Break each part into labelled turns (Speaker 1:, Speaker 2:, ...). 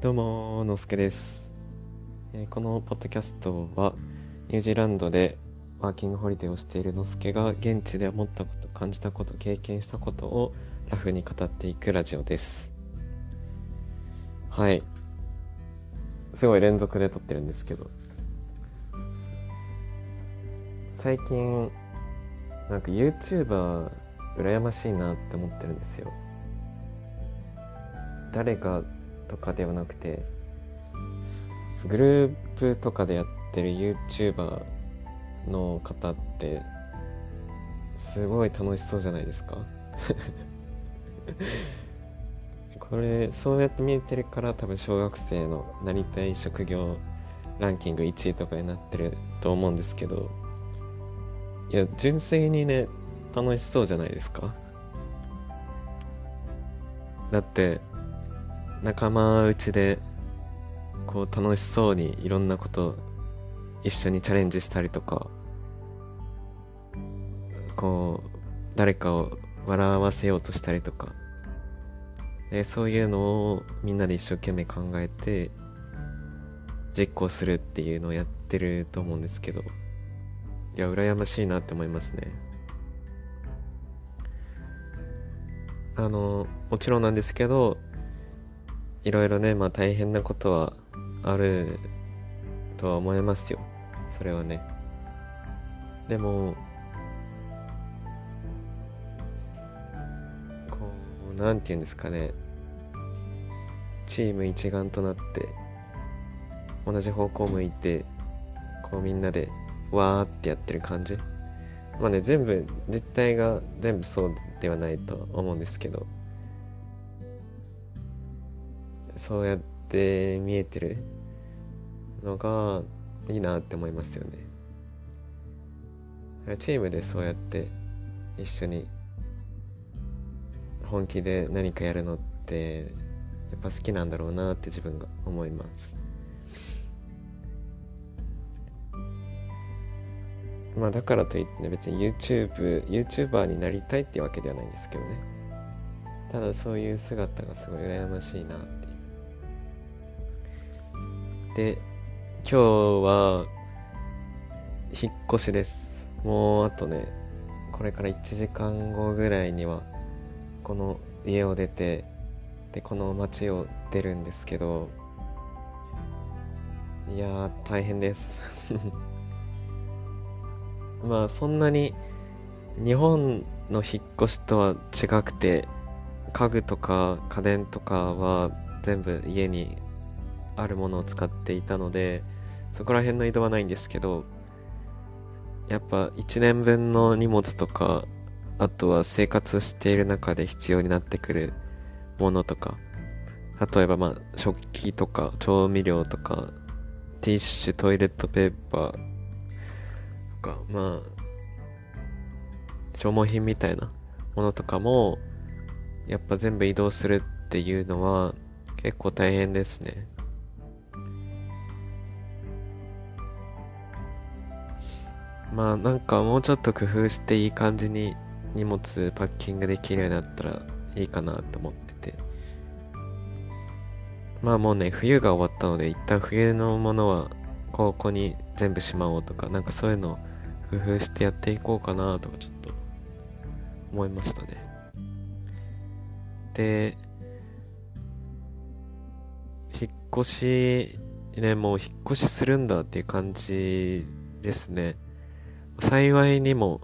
Speaker 1: どうも、のすけです、えーこのポッドキャストは、ニュージーランドでワーキングホリデーをしているのすけが、現地で思ったこと、感じたこと、経験したことをラフに語っていくラジオです。はい。すごい連続で撮ってるんですけど、最近、なんか YouTuber、羨ましいなって思ってるんですよ。誰がとかではなくてグループとかでやってる YouTuber の方ってすごい楽しそうじゃないですか。これそうやって見えてるから多分小学生のなりたい職業ランキング1位とかになってると思うんですけどいや純粋にね楽しそうじゃないですか。だって仲間内でこう楽しそうにいろんなこと一緒にチャレンジしたりとかこう誰かを笑わせようとしたりとかでそういうのをみんなで一生懸命考えて実行するっていうのをやってると思うんですけどいや羨ましいなって思いますね。あのもちろんなんですけどいろいろねまあ大変なことはあるとは思いますよ。それはね。でもこうなんて言うんですかね。チーム一丸となって同じ方向向いてこうみんなでわーってやってる感じ。まあね全部実態が全部そうではないと思うんですけど。そうやって見えてるのがいいなって思いますよね。チームでそうやって一緒に本気で何かやるのってやっぱ好きなんだろうなって自分が思います。まあだからといってね別に YouTube YouTuber になりたいっていうわけではないんですけどね。ただそういう姿がすごい羨ましいなってで今日は引っ越しです。もうあとねこれから1時間後ぐらいにはこの家を出てでこの町を出るんですけどいや大変です。まあそんなに日本の引っ越しとは違くて家具とか家電とかは全部家にあるものを使っていたのでそこら辺の移動はないんですけどやっぱ1年分の荷物とかあとは生活している中で必要になってくるものとか例えばまあ食器とか調味料とかティッシュトイレットペーパーとかまあ消耗品みたいなものとかもやっぱ全部移動するっていうのは結構大変ですね。まあなんかもうちょっと工夫していい感じに荷物パッキングできるようになったらいいかなと思ってて。まあもうね冬が終わったので一旦冬のものはここに全部しまおうとかなんかそういうの工夫してやっていこうかなとかちょっと思いましたね。で引っ越しねもう引っ越しするんだっていう感じですね。幸いにも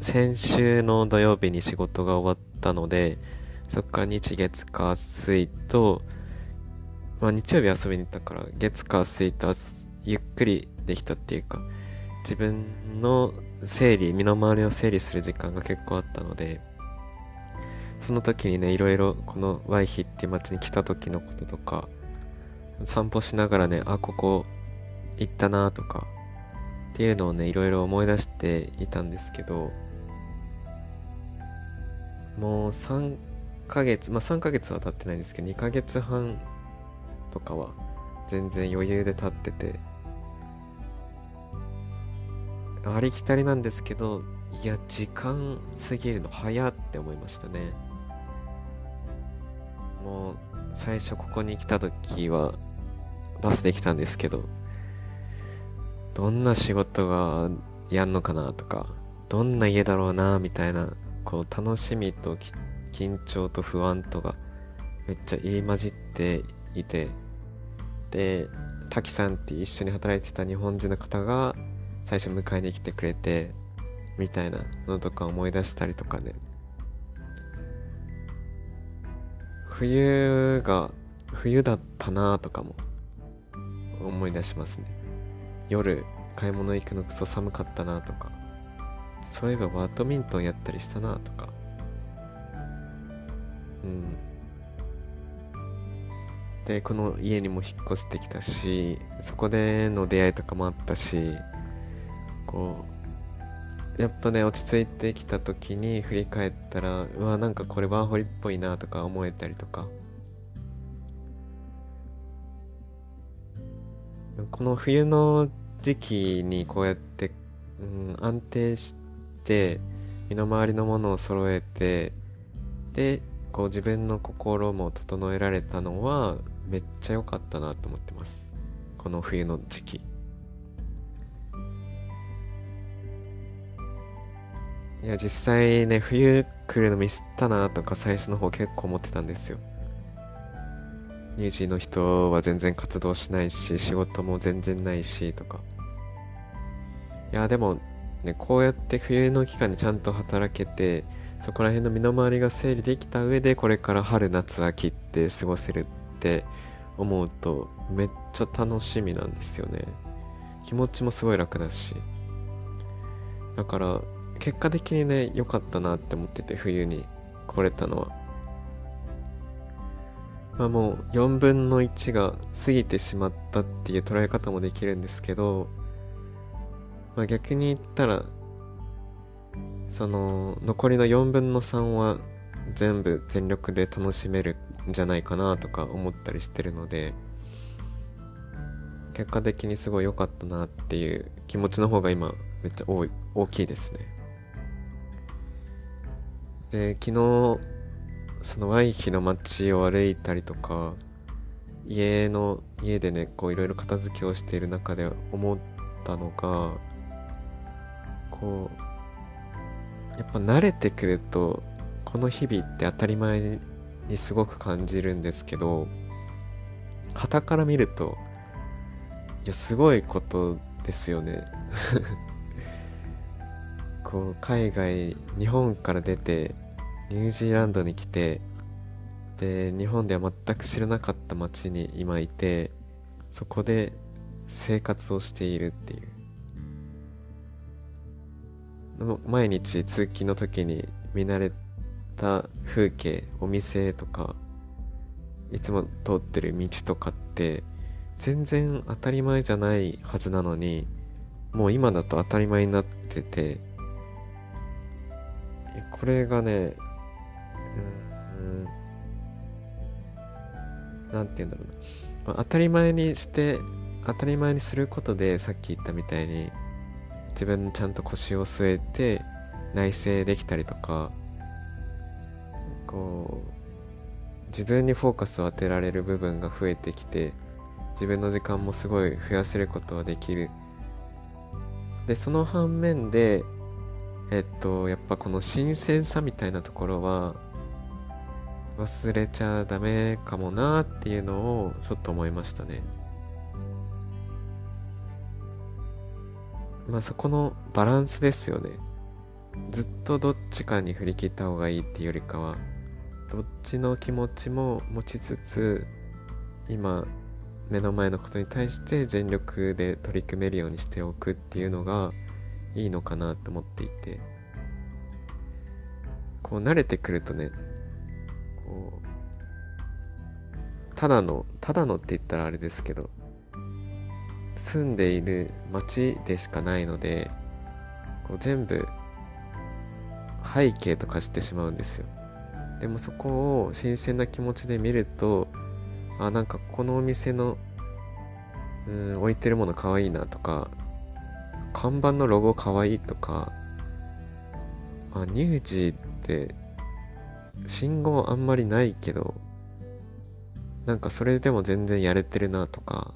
Speaker 1: 先週の土曜日に仕事が終わったのでそっから日月火水と、まあ、日曜日遊びに行ったから月火水とゆっくりできたっていうか自分の整理身の回りを整理する時間が結構あったのでその時にねいろいろこのワイヒっていう街に来た時のこととか散歩しながらねあここ行ったなとかっていうのをねいろいろ思い出していたんですけどもう3ヶ月まあ3ヶ月は経ってないんですけど2ヶ月半とかは全然余裕で経っててありきたりなんですけどいや時間過ぎるの早って思いましたね。もう最初ここに来た時はバスで来たんですけどどんな仕事がやんのかなとかどんな家だろうなみたいなこう楽しみと緊張と不安とがめっちゃ入り混じっていてで滝さんって一緒に働いてた日本人の方が最初迎えに来てくれてみたいなのとか思い出したりとかね。冬が冬だったなとかも思い出しますね。夜買い物行くのクソ寒かったなとかそういえばバドミントンやったりしたなとか。うん。でこの家にも引っ越してきたしそこでの出会いとかもあったしこうやっとね落ち着いてきた時に振り返ったらうわなんかこれワーホリっぽいなとか思えたりとか。この冬の時期にこうやって、うん、安定して身の回りのものを揃えてでこう自分の心も整えられたのはめっちゃ良かったなと思ってます。この冬の時期。いや実際ね冬来るのミスったなとか最初の方結構思ってたんですよ。ニュージーの人は全然活動しないし仕事も全然ないしとか。いやでもねこうやって冬の期間にちゃんと働けてそこら辺の身の回りが整理できた上でこれから春夏秋って過ごせるって思うとめっちゃ楽しみなんですよね。気持ちもすごい楽だし。だから結果的にね良かったなって思ってて冬に来れたのは。まあもう4分の1が過ぎてしまったっていう捉え方もできるんですけど、まあ、逆に言ったらその残りの4分の3は全部全力で楽しめるんじゃないかなとか思ったりしてるので結果的にすごい良かったなっていう気持ちの方が今めっちゃ大大きいですね。で昨日そのワイヒの街を歩いたりとか家の家でねこういろいろ片付けをしている中で思ったのがこうやっぱ慣れてくるとこの日々って当たり前にすごく感じるんですけど旗から見るといやすごいことですよね。こう海外日本から出てニュージーランドに来てで日本では全く知らなかった街に今いてそこで生活をしているっていう。毎日通勤の時に見慣れた風景お店とかいつも通ってる道とかって全然当たり前じゃないはずなのにもう今だと当たり前になっててこれがね何て言うんだろうな、ま、当たり前にして当たり前にすることでさっき言ったみたいに自分ちゃんと腰を据えて内省できたりとかこう自分にフォーカスを当てられる部分が増えてきて自分の時間もすごい増やせることはできる。でその反面でえっとやっぱこの新鮮さみたいなところは忘れちゃダメかもなっていうのをちょっと思いましたね。まあそこのバランスですよね。ずっとどっちかに振り切った方がいいっていうよりかはどっちの気持ちも持ちつつ今目の前のことに対して全力で取り組めるようにしておくっていうのがいいのかなと思っていて。こう慣れてくるとねこうただのただのって言ったらあれですけど住んでいる街でしかないのでこう全部背景とかしてしまうんですよ。でもそこを新鮮な気持ちで見るとあなんかこのお店のうん置いてるものかわいいなとか看板のロゴかわいいとかあニュージーって信号あんまりないけどなんかそれでも全然やれてるなとか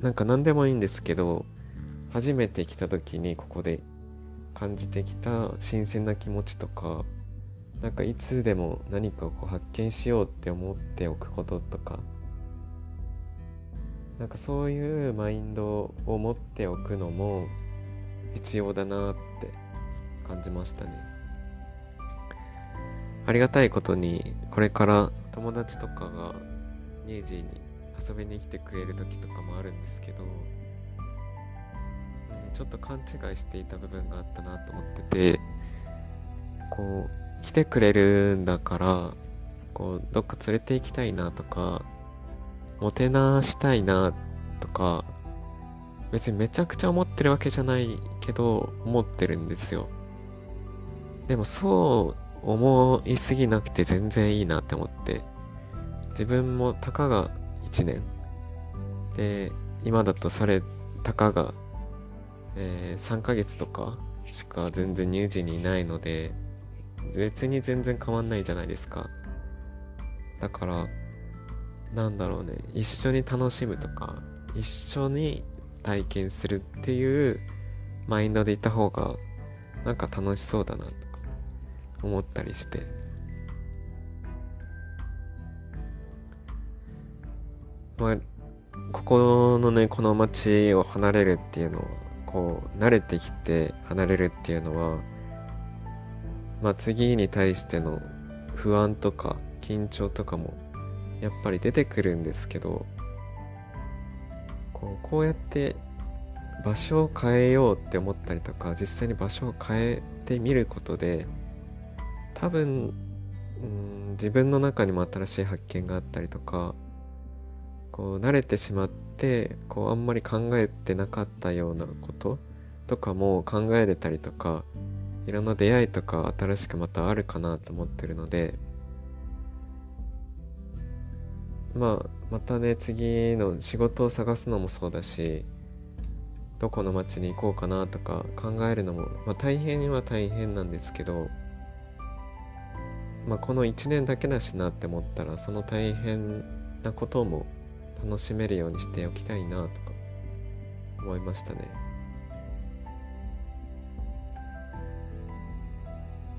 Speaker 1: なんか何でもいいんですけど初めて来た時にここで感じてきた新鮮な気持ちとかなんかいつでも何かをこう発見しようって思っておくこととかなんかそういうマインドを持っておくのも必要だなって感じましたね。ありがたいことにこれから友達とかがニュージーに遊びに来てくれる時とかもあるんですけど、うん、ちょっと勘違いしていた部分があったなと思っててこう来てくれるんだからこうどっか連れて行きたいなとかもてなしたいなとか別にめちゃくちゃ思ってるわけじゃないけど思ってるんですよ。でもそう思いすぎなくて全然いいなって思って。自分もたかが1年。で今だとされたかが、えー、3ヶ月とかしか全然乳児にいないので別に全然変わんないじゃないですか。だからなんだろうね。一緒に楽しむとか一緒に体験するっていうマインドでいた方がなんか楽しそうだな。と思ったりして。まあここのねこの街を離れるっていうのはこう慣れてきて離れるっていうのはまあ次に対しての不安とか緊張とかもやっぱり出てくるんですけどこうこうやって場所を変えようって思ったりとか実際に場所を変えてみることで多分うん自分の中にも新しい発見があったりとかこう慣れてしまってこうあんまり考えてなかったようなこととかも考えれたりとかいろんな出会いとか新しくまたあるかなと思ってるのでまあまたね次の仕事を探すのもそうだしどこの町に行こうかなとか考えるのも、まあ、大変には大変なんですけど、まあ、この1年だけだしなって思ったらその大変なことも楽しめるようにしておきたいなとか思いましたね。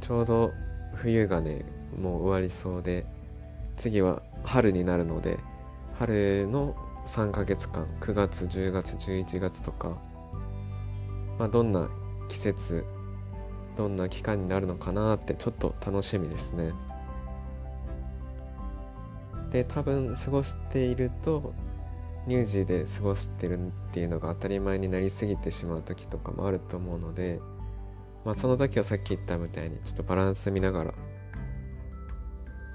Speaker 1: ちょうど冬がねもう終わりそうで次は春になるので春の3ヶ月間9月10月11月とか、まあ、どんな季節どんな期間になるのかなってちょっと楽しみですねで多分過ごしていると乳児で過ごしてるっていうのが当たり前になりすぎてしまう時とかもあると思うのでまあその時はさっき言ったみたいにちょっとバランス見ながら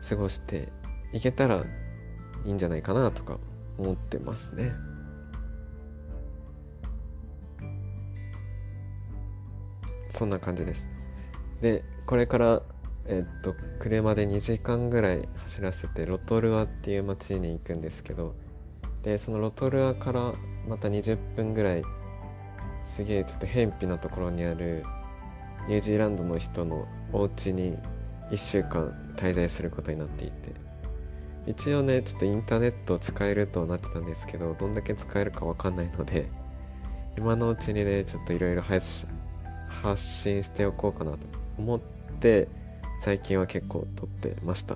Speaker 1: 過ごしていけたらいいんじゃないかなとか思ってますね。そんな感じです。で、これから、えっと、車で2時間ぐらい走らせてロトルアっていう街に行くんですけど、で、そのロトルアからまた20分ぐらい、すげえちょっと偏僻なところにあるニュージーランドの人のお家に1週間滞在することになっていて、一応ねちょっとインターネットを使えるとはなってたんですけどどんだけ使えるかわかんないので今のうちにねちょっといろいろ発信しておこうかなと思って最近は結構撮ってました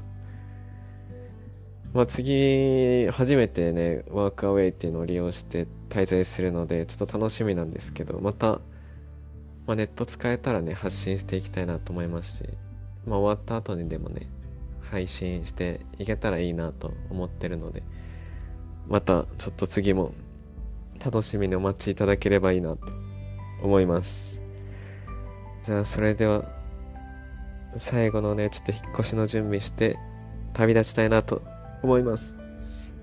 Speaker 1: まあ次初めてねワークアウェイっていうのを利用して滞在するのでちょっと楽しみなんですけどまた、まあ、ネット使えたらね発信していきたいなと思いますしまあ終わった後にでもね配信していけたらいいなと思ってるので、またちょっと次も楽しみにお待ちいただければいいなと思います。じゃあそれでは最後のね、ちょっと引っ越しの準備して旅立ちたいなと思います。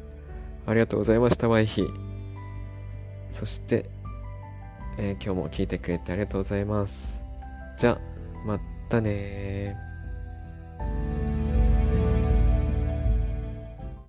Speaker 1: ありがとうございました、ワイヒ。そして、えー、今日も聞いてくれてありがとうございます。じゃあ、またね